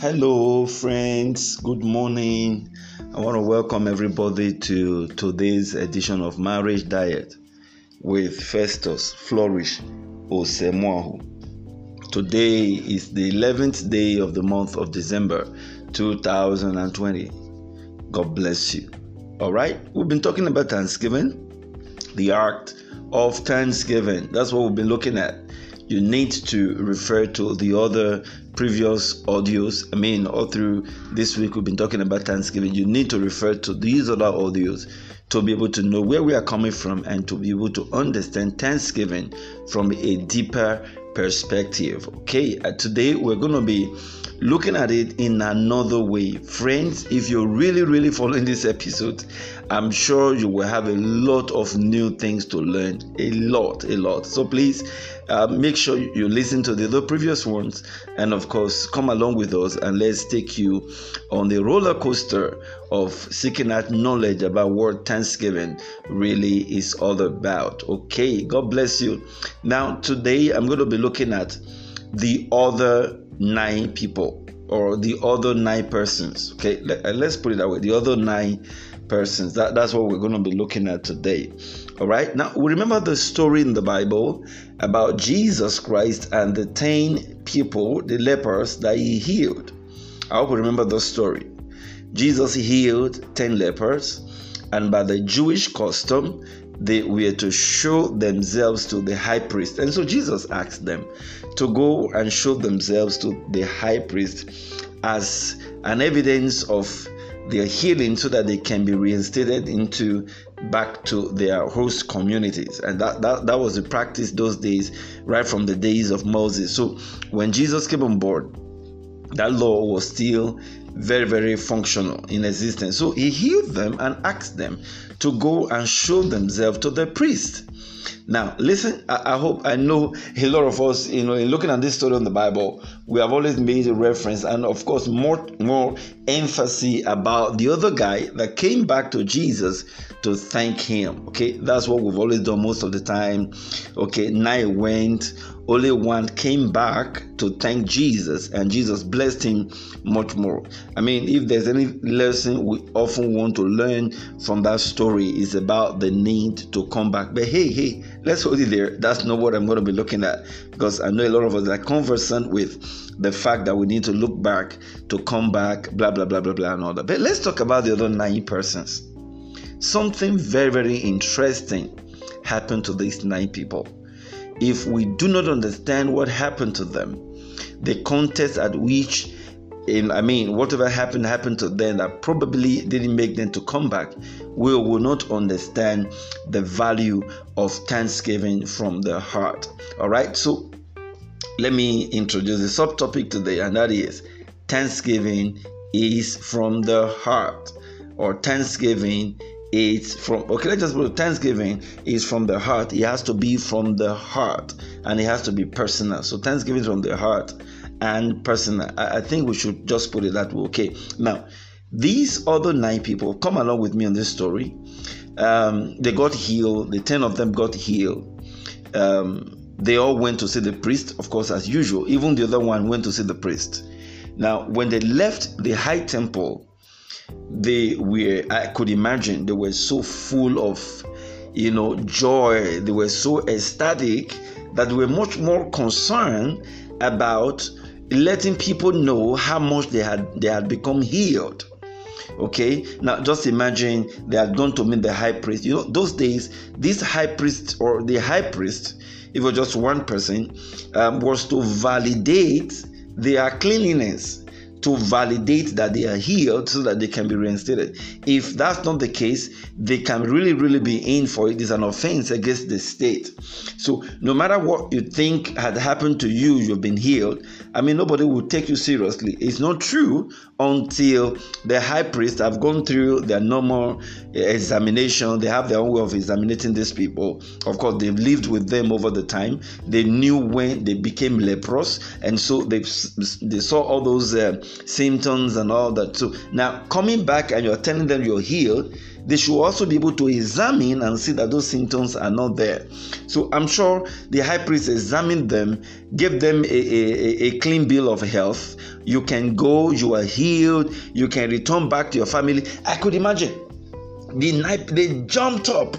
Hello, friends. Good morning. I want to welcome everybody to today's edition of Marriage Diet with Festus Flourish Osemwahu. Today is the 11th day of the month of December 2020. God bless you. All right, we've been talking about Thanksgiving, the act of Thanksgiving. That's what we've been looking at you need to refer to the other previous audios. I mean, all through this week, we've been talking about Thanksgiving. You need to refer to these other audios to be able to know where we are coming from and to be able to understand Thanksgiving from a deeper perspective. Okay, uh, today we're going to be looking at it in another way. Friends, if you're really, really following this episode, I'm sure you will have a lot of new things to learn. A lot, a lot. So please uh, make sure you listen to the, the previous ones and, of course, come along with us and let's take you on the roller coaster of seeking out knowledge about what Thanksgiving really is all about. Okay, God bless you. Now, today I'm going to be looking at the other nine people or the other nine persons. Okay, uh, let's put it that way. The other nine persons. That, that's what we're going to be looking at today. All right. Now, we remember the story in the Bible about Jesus Christ and the 10 people, the lepers that he healed. I hope you remember the story. Jesus healed 10 lepers, and by the Jewish custom, they were to show themselves to the high priest. And so Jesus asked them to go and show themselves to the high priest as an evidence of their healing so that they can be reinstated into back to their host communities and that, that that was the practice those days right from the days of moses so when jesus came on board that law was still very, very functional in existence. So he healed them and asked them to go and show themselves to the priest. Now, listen, I, I, hope I know a lot of us, you know, in looking at this story in the Bible, we have always made a reference and, of course, more, more emphasis about the other guy that came back to Jesus to thank him. Okay, that's what we've always done most of the time. Okay, nine went, only one came back to thank Jesus, and Jesus blessed him much more. I mean, if there's any lesson we often want to learn from that story, is about the need to come back. But hey, hey, let's hold it there. That's not what I'm going to be looking at because I know a lot of us are conversant with the fact that we need to look back to come back, blah blah blah blah blah, and all that. But let's talk about the other nine persons. Something very very interesting happened to these nine people if we do not understand what happened to them, the context at which in, I mean, whatever happened happened to them that probably didn't make them to come back. We will not understand the value of thanksgiving from the heart. All right, so let me introduce the subtopic today, and that is thanksgiving is from the heart, or thanksgiving it's from okay let's just put thanksgiving is from the heart it has to be from the heart and it has to be personal so thanksgiving from the heart and personal I, think we should just put it that way okay? Now these other nine people come along with me on this story. Um, they got healed. The 10 of them got healed. Um, they all went to see the priest of course as usual. Even the other one went to see the priest. Now when they left the high temple they were i could imagine they were so full of you know joy. They were so ecstatic that they were much more concerned about letting people know how much they had they had become healed okay now just imagine they had gone to meet the high priest you know those days this high priest or the high priest if it was just one person um, was to validate their cleanliness to validate that they are healed so that they can be reinstated. If that's not the case, they can really, really be in for it. It's an offense against the state. So, no matter what you think had happened to you, you've been healed. I mean, nobody will take you seriously. It's not true until the high priest have gone through their normal examination. They have their own way of examining these people. Of course, they've lived with them over the time. They knew when they became leprous, and so they they saw all those uh, symptoms and all that. So now coming back and you're telling them you're healed, they should also be able to examine and see that those symptoms are not there. So I'm sure the high priest examined them, gave them a, a, a clean bill of health. You can go, you are healed, you can return back to your family. I could imagine the night they jumped up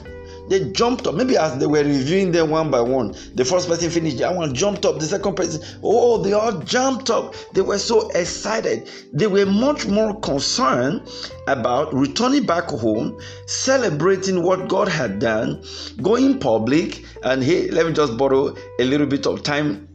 they jumped up. Maybe as they were reviewing them one by one, the first person finished, that one jumped up, the second person, oh, they all jumped up. They were so excited. They were much more concerned about returning back home, celebrating what God had done, going public, and hey, let me just borrow a little bit of time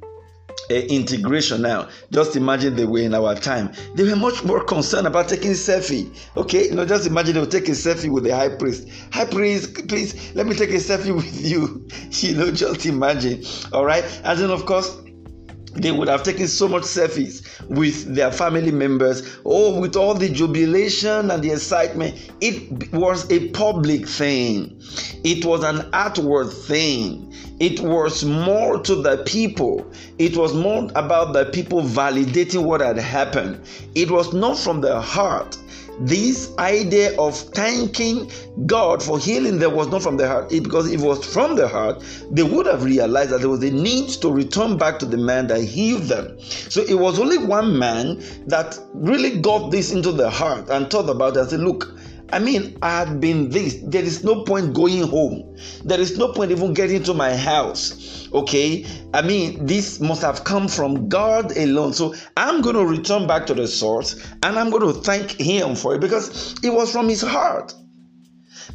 integration now. Just imagine they were in our time. They were much more concerned about taking selfie. Okay, you know, just imagine they were taking selfie with the high priest. High priest, please let me take a selfie with you. You know, just imagine. All right, and then of course they would have taken so much selfies with their family members oh with all the jubilation and the excitement. It was a public thing. It was an outward thing. It was more to the people. It was more about the people validating what had happened. It was not from the heart this idea of thanking God for healing them was not from the heart. because if it was from the heart, they would have realized that there was a need to return back to the man that healed them. So it was only one man that really got this into the heart and thought about it and said, Look, I mean, I have been this. There is no point going home. There is no point even getting to my house. Okay? I mean, this must have come from God alone. So I'm going to return back to the source and I'm going to thank Him for it because it was from His heart.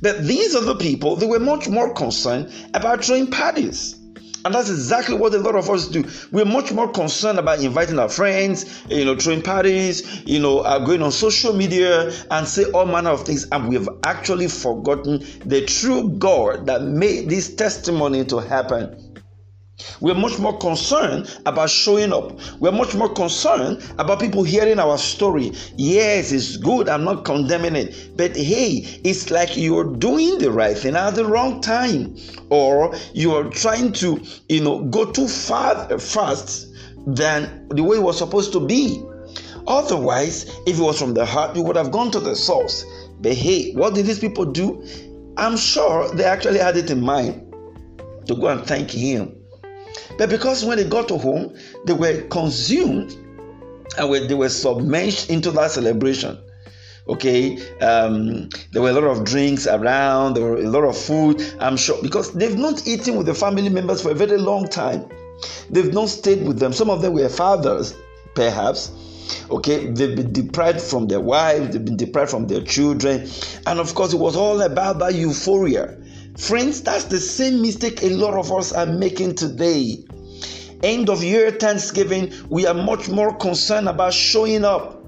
But these other people, they were much more concerned about throwing parties. And that's exactly what a lot of us do. We're much more concerned about inviting our friends, you know, throwing parties, you know, uh, going on social media and say all manner of things. And we've actually forgotten the true God that made this testimony to happen. We're much more concerned about showing up. We're much more concerned about people hearing our story. Yes, it's good. I'm not condemning it. But hey, it's like you're doing the right thing at the wrong time. Or you're trying to, you know, go too far fast than the way it was supposed to be. Otherwise, if it was from the heart, you would have gone to the source. But hey, what did these people do? I'm sure they actually had it in mind to go and thank him but because when they got to home, they were consumed and they were submerged into that celebration. Okay, um, there were a lot of drinks around, there were a lot of food, I'm sure, because they've not eaten with the family members for a very long time. They've not stayed with them. Some of them were fathers, perhaps. Okay, they've been deprived from their wives, they've been deprived from their children, and of course, it was all about that euphoria Friends, that's the same mistake a lot of us are making today. End of year Thanksgiving, we are much more concerned about showing up.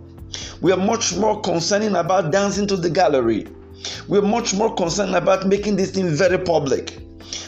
We are much more concerned about dancing to the gallery. We're much more concerned about making this thing very public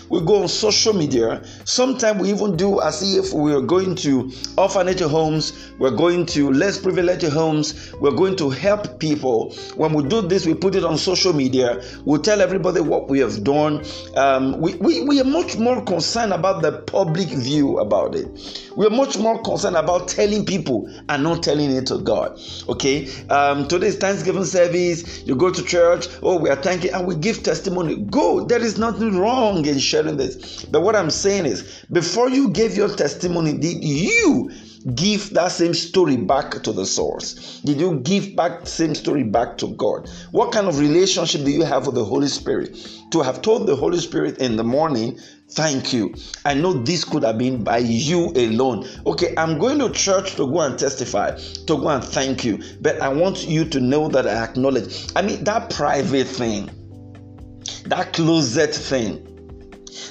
we go on social media. Sometimes we even do as if we are going to orphanage homes, we're going to less privileged homes, we're going to help people. When we do this, we put it on social media. We tell everybody what we have done. Um, we, we, we are much more concerned about the public view about it. We are much more concerned about telling people and not telling it to God. Okay, um, today's Thanksgiving service, you go to church, oh, we are thanking, and we give testimony. Go, there is nothing wrong in sharing this. But what I'm saying is, before you gave your testimony, did you give that same story back to the source? Did you give back the same story back to God? What kind of relationship do you have with the Holy Spirit? To have told the Holy Spirit in the morning, Thank you. I know this could have been by you alone. Okay, I'm going to church to go and testify, to go and thank you. But I want you to know that I acknowledge. I mean, that private thing, that closet thing,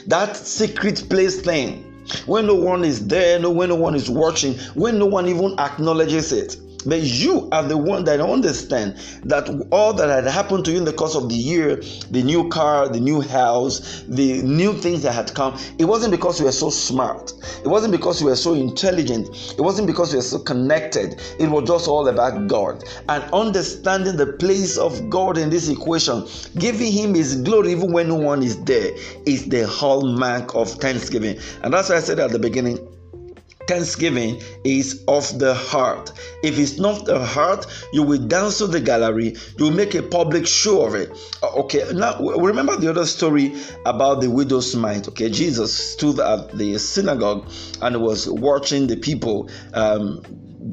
that secret place thing. When no one is there no when no one is watching when no one even acknowledges it but you are the one that understand that all that had happened to you in the course of the year, the new car, the new house, the new things that had come, it wasn't because you were so smart. It wasn't because you were so intelligent. It wasn't because you were so connected. It was just all about God. And understanding the place of God in this equation, giving Him His glory even when no one is there, is the hallmark of thanksgiving. And that's why I said at the beginning Thanksgiving is of the heart. If it's not the heart, you will dance to the gallery, you will make a public show of it. Uh, okay, now remember the other story about the widow's mite. Okay, Jesus stood at the synagogue and was watching the people um,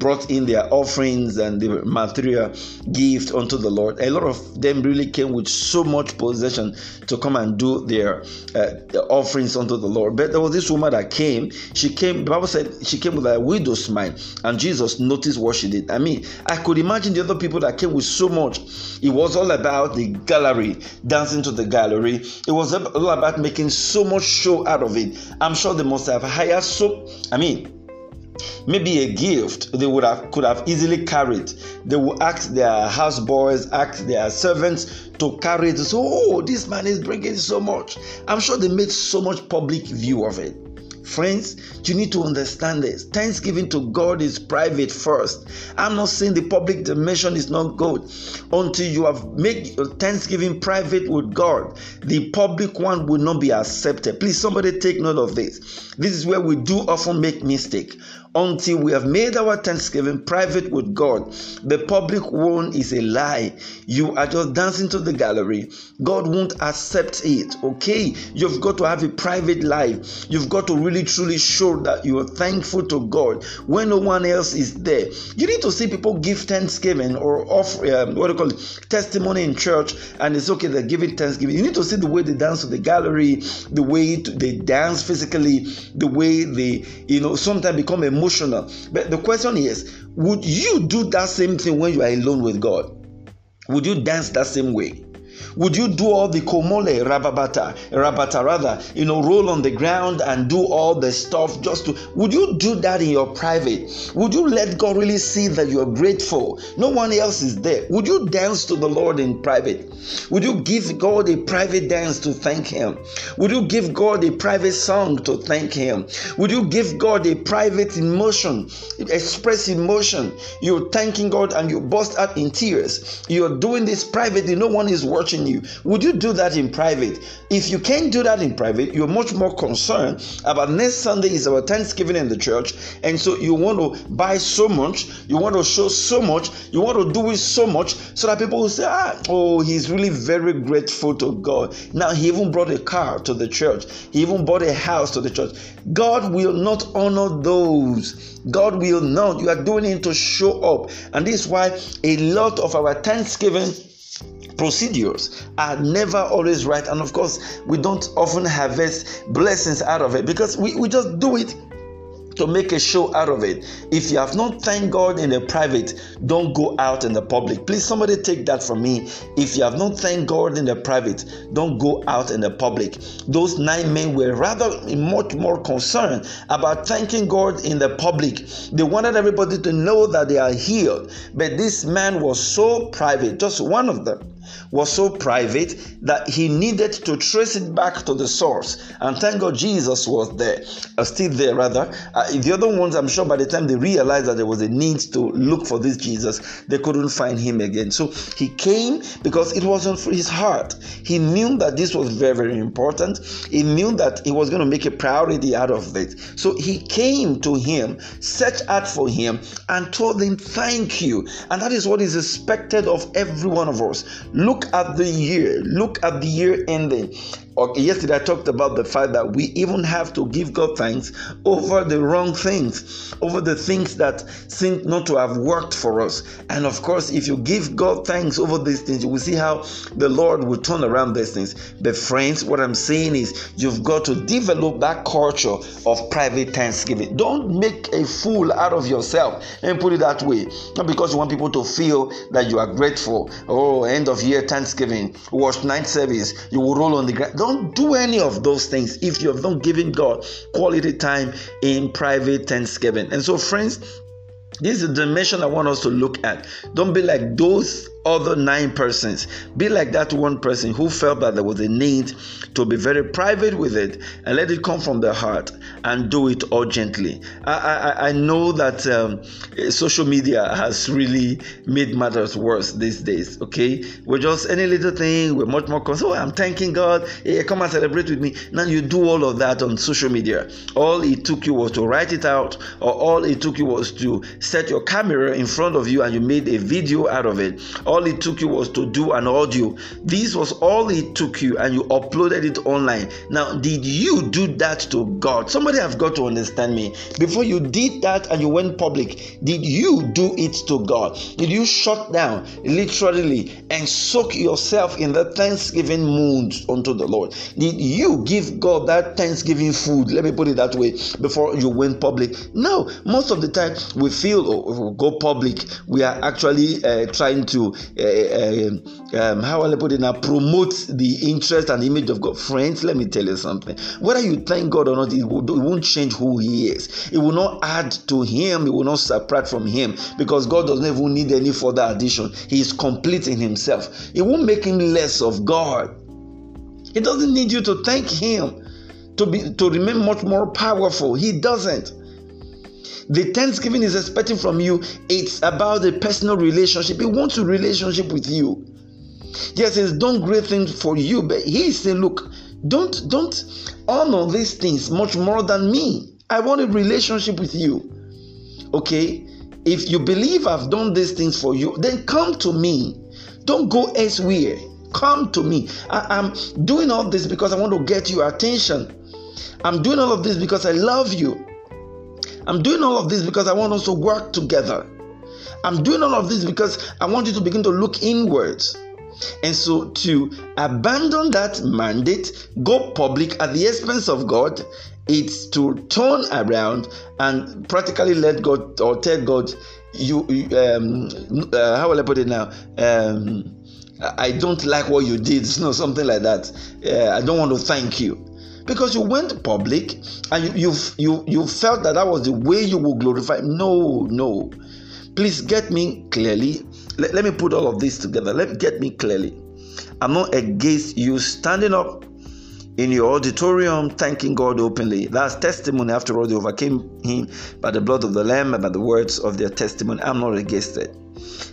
brought in their offerings and the material gift unto the Lord. A lot of them really came with so much possession to come and do their uh, offerings unto the Lord. But there was this woman that came. She came, the Bible said she came with a widow's mite, and Jesus noticed what she did. I mean, I could imagine the other people that came with so much. It was all about the gallery, dancing to the gallery. It was all about making so much show out of it. I'm sure they must have hired so, I mean, maybe a gift they would have could have easily carried they will ask their houseboys ask their servants to carry it so oh this man is bringing so much i'm sure they made so much public view of it Friends, you need to understand this. Thanksgiving to God is private first. I'm not saying the public dimension is not good. Until you have made your Thanksgiving private with God, the public one will not be accepted. Please, somebody take note of this. This is where we do often make mistake until we have made our thanksgiving private with God. The public one is a lie. You are just dancing to the gallery. God won't accept it. Okay, you've got to have a private life. You've got to really truly show that you are thankful to God when no one else is there. You need to see people give thanksgiving or offer um, what do you call it testimony in church, and it's okay they're giving thanksgiving. You need to see the way they dance to the gallery, the way they dance physically, the way they you know sometimes become a emotional. But the question is, would you do that same thing when you are alone with God? Would you dance that same way? Would you do all the komole, rababata, rabata rather, you know, roll on the ground and do all the stuff just to, would you do that in your private? Would you let God really see that you are grateful? No one else is there. Would you dance to the Lord in private? Would you give God a private dance to thank Him? Would you give God a private song to thank Him? Would you give God a private emotion, express emotion? You're thanking God and you burst out in tears. You're doing this privately, no one is watching watching you. Would you do that in private? If you can't do that in private, you're much more concerned about next Sunday is our Thanksgiving in the church, and so you want to buy so much, you want to show so much, you want to do it so much, so that people will say, ah, oh, he's really very grateful to God. Now he even brought a car to the church, he even bought a house to the church. God will not honor those. God will not. You are doing it to show up, and this is why a lot of our Thanksgiving procedures are never always right. And of course, we don't often harvest blessings out of it because we, we just do it to make a show out of it. If you have not thanked God in the private, don't go out in the public. Please, somebody take that from me. If you have not thanked God in the private, don't go out in the public. Those nine men were rather much more concerned about thanking God in the public. They wanted everybody to know that they are healed. But this man was so private, just one of them was so private that he needed to trace it back to the source. And thank God Jesus was there, uh, still there rather. Uh, the other ones, I'm sure by the time they realized that there was a need to look for this Jesus, they couldn't find him again. So he came because it wasn't for his heart. He knew that this was very, very important. He knew that he was going to make a priority out of it. So he came to him, searched out for him, and told him, Thank you. And that is what is expected of every one of us. Look at the year. Look at the year ending. Yesterday I talked about the fact that we even have to give God thanks over the wrong things, over the things that seem not to have worked for us. And of course, if you give God thanks over these things, you will see how the Lord will turn around these things. But, friends, what I'm saying is you've got to develop that culture of private thanksgiving. Don't make a fool out of yourself and put it that way. Not because you want people to feel that you are grateful. Oh, end of year Thanksgiving, watch night service, you will roll on the ground don't do any of those things if you have not given God quality time in private thanksgiving. And so, friends, this is the dimension I want us to look at. Don't be like those other nine persons. Be like that one person who felt that there was a need to be very private with it and let it come from the heart and do it urgently. I, I, I know that um, social media has really made matters worse these days. Okay, we're just any little thing, we're much more concerned. Oh, I'm thanking God. Hey, come and celebrate with me. Now you do all of that on social media. All it took you was to write it out, or all it took you was to set your camera in front of you and you made a video out of it all it took you was to do an audio. This was all it took you, and you uploaded it online. Now, did you do that to God? Somebody have got to understand me. Before you did that and you went public, did you do it to God? Did you shut down literally and soak yourself in the thanksgiving mood unto the Lord? Did you give God that thanksgiving food? Let me put it that way before you went public. No, most of the time we feel oh, we go public, we are actually uh, trying to uh, um, how will I put it now, promote the interest and image of God. Friends, let me tell you something. Whether you thank God or not, it, will, it won't change who He is. It will not add to Him, it will not separate from Him because God doesn't even need any further addition. He is complete in Himself. It won't make Him less of God. He doesn't need you to thank Him to be to remain much more powerful. He doesn't. The thanksgiving is expecting from you, it's about a personal relationship. He wants a relationship with you. Yes, he's done great things for you, but he saying, Look, don't don't honor these things much more than me. I want a relationship with you. Okay? If you believe I've done these things for you, then come to me. Don't go elsewhere. Come to me. I, am doing all this because I want to get your attention. I'm doing all of this because I love you. I'm doing all of this because I want us to work together. I'm doing all of this because I want you to begin to look inwards. And so to abandon that mandate, go public at the expense of God, it's to turn around and practically let God or tell God, you, um, uh, how will I put it now? Um, I don't like what you did, you know, something like that. Uh, I don't want to thank you because you went public and you, you you you felt that that was the way you will glorify. No no. Please get me clearly. Let, let me put all of this together. Let me get me clearly. I'm not against you standing up in your auditorium thanking god openly. That's testimony after all. They overcame him by the blood of the lamb and by the words of their testimony. I'm not against it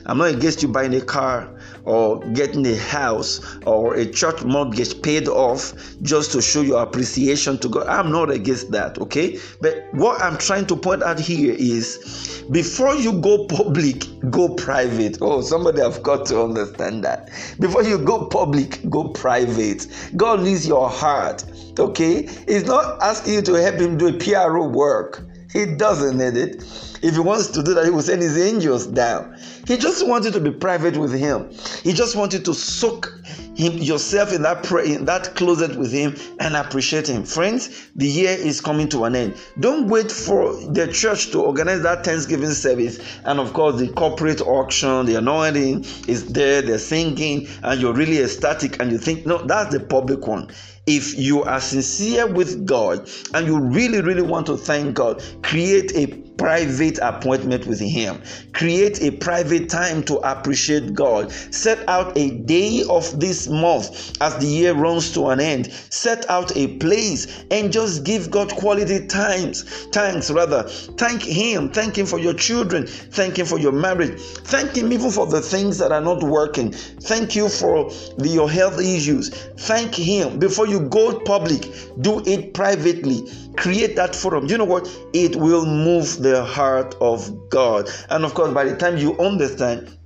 I'm not against you buying a car or getting a house or a church mortgage paid off just to show your appreciation to God. I'm not against that, okay? But what I'm trying to point out here is before you go public, go private. Oh, somebody have got to understand that. Before you go public, go private. God needs your heart, okay? He's not asking you to help him do a PRO work. He doesn't need it. If he wants to do that, he will send his angels down. He just wanted to be private with him. He just wanted to soak him yourself in that prayer, in that closet with him and appreciate him. Friends, the year is coming to an end. Don't wait for the church to organize that Thanksgiving service. And of course, the corporate auction, the anointing is there, they're singing, and you're really ecstatic, and you think, no, that's the public one if you are sincere with God and you really, really want to thank God, create a private appointment with Him. Create a private time to appreciate God. Set out a day of this month as the year runs to an end. Set out a place and just give God quality times. Thanks, rather. Thank Him. Thank Him for your children. Thank Him for your marriage. Thank Him even for the things that are not working. Thank you for the, your health issues. Thank Him before you go public. Do it privately. Create that forum. You know what? It will move the heart of God. And of course, by the time you understand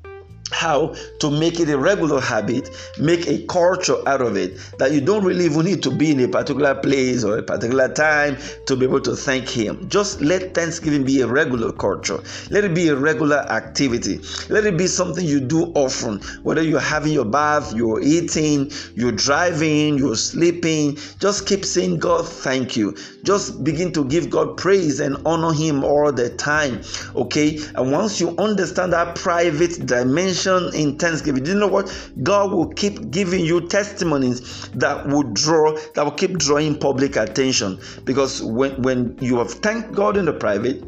how to make it a regular habit, make a culture out of it, that you don't really even need to be in a particular place or a particular time to be able to thank Him. Just let Thanksgiving be a regular culture. Let it be a regular activity. Let it be something you do often, whether you're having your bath, you're eating, you're driving, you're sleeping. Just keep saying, God, thank you. Just begin to give God praise and honor Him all the time. Okay? And once you understand that private dimension, in thanksgiving. Do you know what? God will keep giving you testimonies that will draw, that will keep drawing public attention. Because when, when you have thanked God in the private,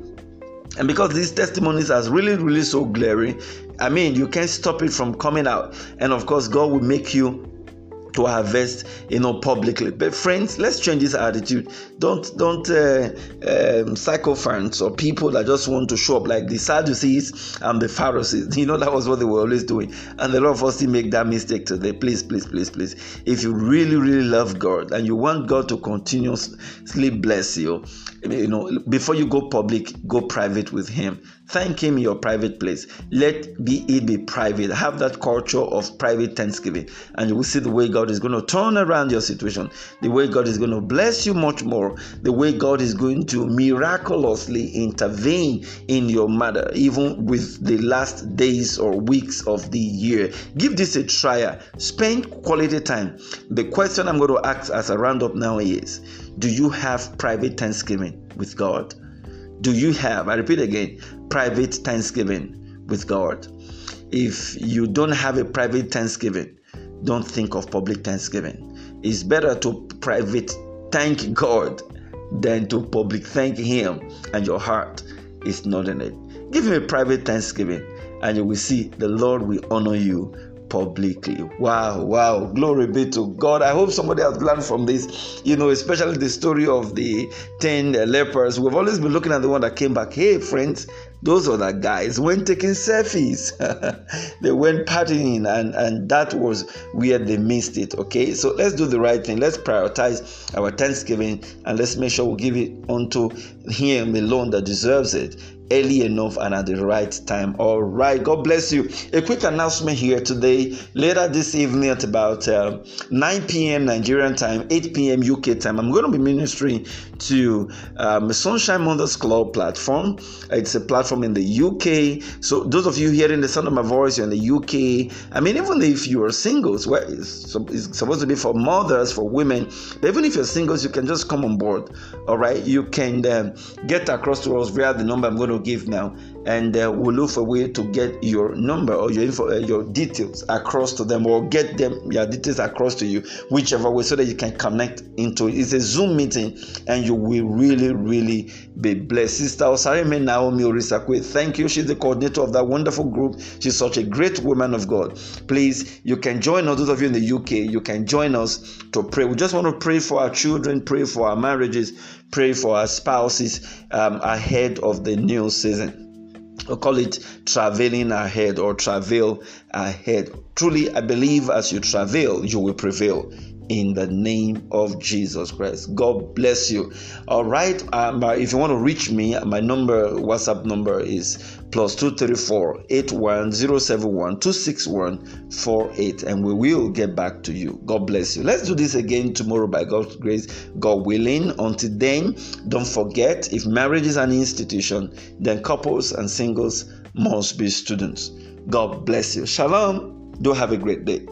And because these testimonies are really, really so glaring, I mean, you can't stop it from coming out. And of course, God will make you to harvest you know publicly. But friends let's change this attitude. Don't don't uh, um, sycophants or people that just want to show up like the sadducees and the pharisees. You know that was what they were always doing. And a lot of us still make that mistake today please please please please if you really really love god and you want god to continuously bless you you know before you go public go private with him thank him in your private place. Let be it be private. Have that culture of private thanksgiving. And you will see the way god is going to turn around your situation. The way god is going to bless you much more. The way god is going to miraculously intervene in your matter even with the last days or weeks of the year. Give this a try. Spend quality time. The question i'm going to ask as a roundup now is do you have private thanksgiving with God? Do you have, I repeat again, private thanksgiving with God? If you don't have a private thanksgiving, don't think of public thanksgiving. It's better to private thank God than to public thank Him, and your heart is not in it. Give Him a private thanksgiving, and you will see the Lord will honor you publicly. Wow, wow. Glory be to God. I hope somebody has learned from this, you know, especially the story of the 10 lepers. We've always been looking at the one that came back. Hey, friends, those other guys went taking selfies. they went partying, and, and that was where they missed it. Okay, so let's do the right thing. Let's prioritize our Thanksgiving and let's make sure we give it unto Him alone that deserves it early enough and at the right time. All right, God bless you. A quick announcement here today. Later this evening at about uh, 9 p.m. Nigerian time, 8 p.m. UK time, I'm going to be ministering to um, Sunshine Mothers Club platform. It's a platform in the UK. So those of you hearing the sound of my voice, you're in the UK. I mean, even if you are singles, well, it's, it's supposed to be for mothers, for women. But even if you're singles, you can just come on board. All right, you can um, get across to us via the number I'm going to to give now, and uh, we'll look for a way to get your number or your info, uh, your details across to them, or get them your details across to you, whichever way, so that you can connect into it. It's a Zoom meeting, and you will really, really be blessed. Sister Osareme Naomi Orisakwe, thank you. She's the coordinator of that wonderful group. She's such a great woman of God. Please, you can join us. Those of you in the UK, you can join us to pray. We just want to pray for our children, pray for our marriages, pray for our spouses um, ahead of the new season. We call it traveling ahead or travel ahead. Truly, I believe as you travel, you will prevail in the name of Jesus Christ. God bless you. All right. Um, if you want to reach me, my number, WhatsApp number is plus 234 81071 261 48 and we will get back to you. God bless you. Let's do this again tomorrow by God's grace, God willing. Until then, don't forget if marriage is an institution, then couples and singles must be students. God bless you. Shalom. Do have a great day.